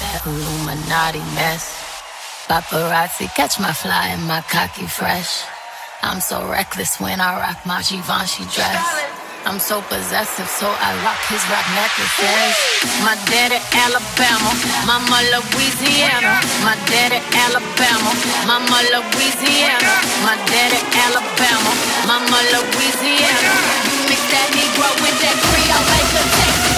that Illuminati mess. Paparazzi catch my fly and my cocky fresh. I'm so reckless when I rock my Givenchy dress. I'm so possessive, so I rock his rock necklaces. My daddy Alabama, mama Louisiana. My daddy Alabama, mama Louisiana. My daddy Alabama, mama Louisiana. You mix that Negro with that Creole, make a Texas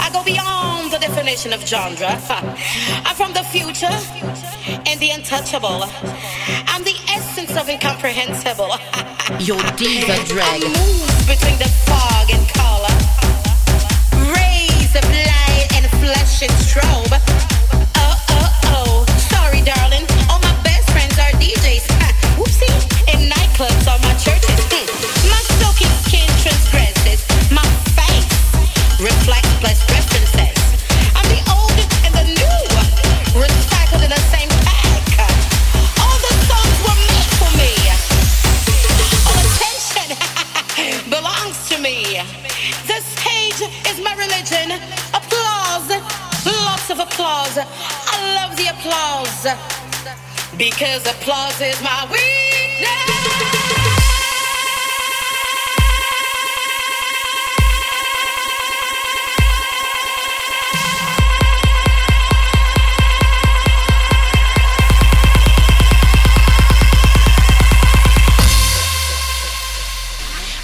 I go beyond the definition of genre. I'm from the future and the untouchable. I'm the essence of incomprehensible. Your diva drag. I move between the fog and color. Rays of light and flesh and strobe. Oh, oh, oh. Sorry, darling. All my best friends are DJs. Whoopsie. In nightclubs all my churches. Hmm. because applause is my weakness.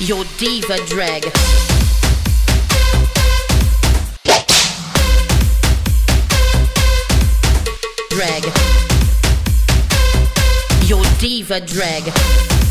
Your diva drag. Drag a drag.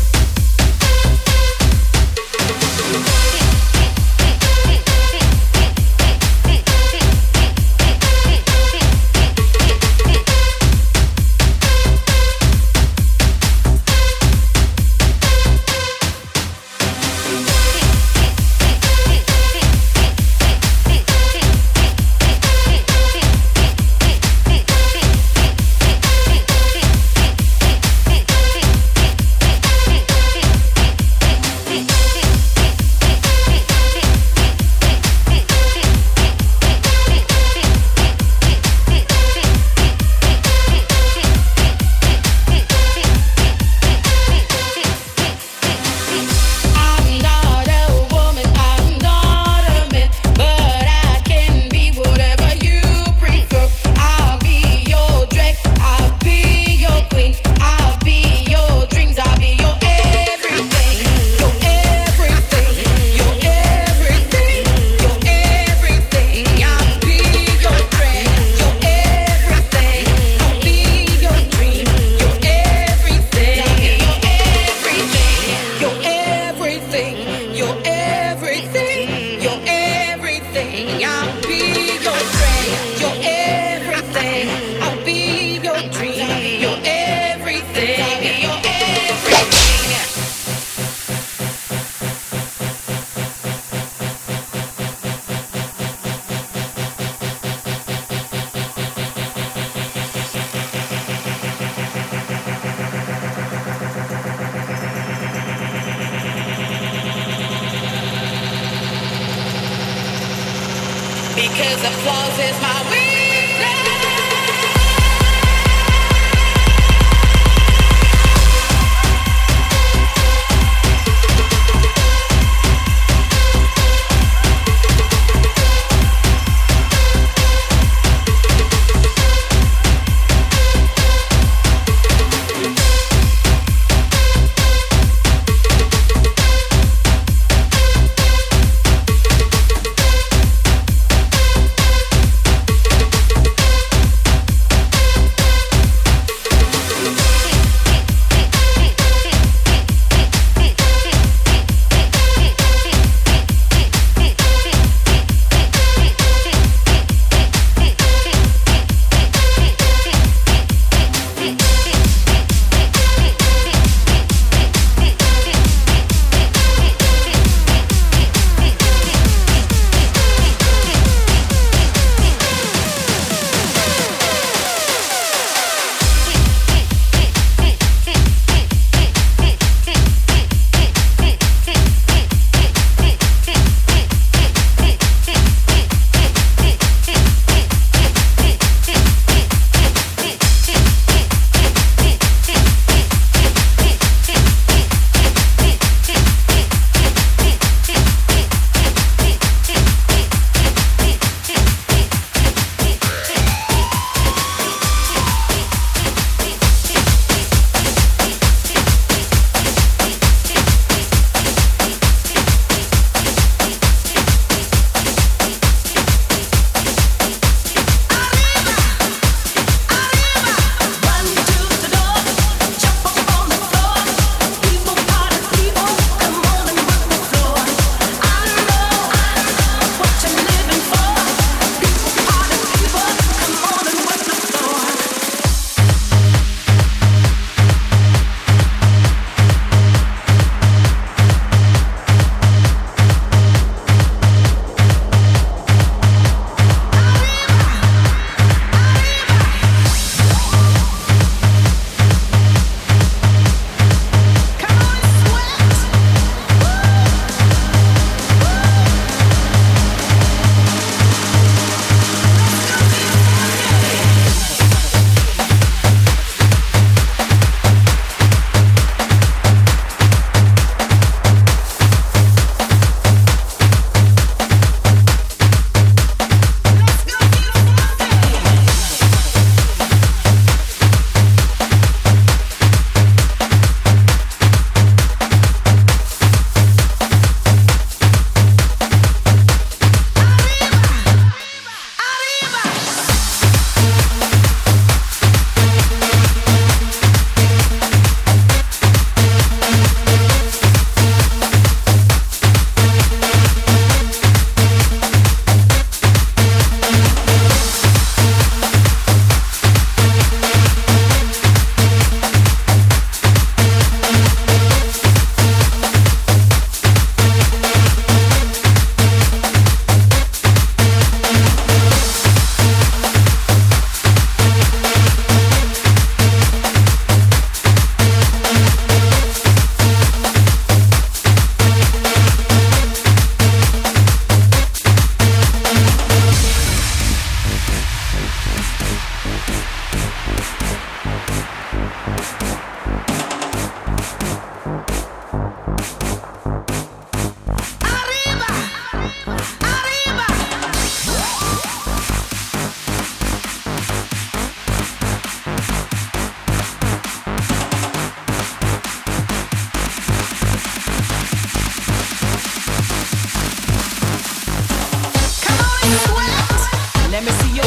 Let me see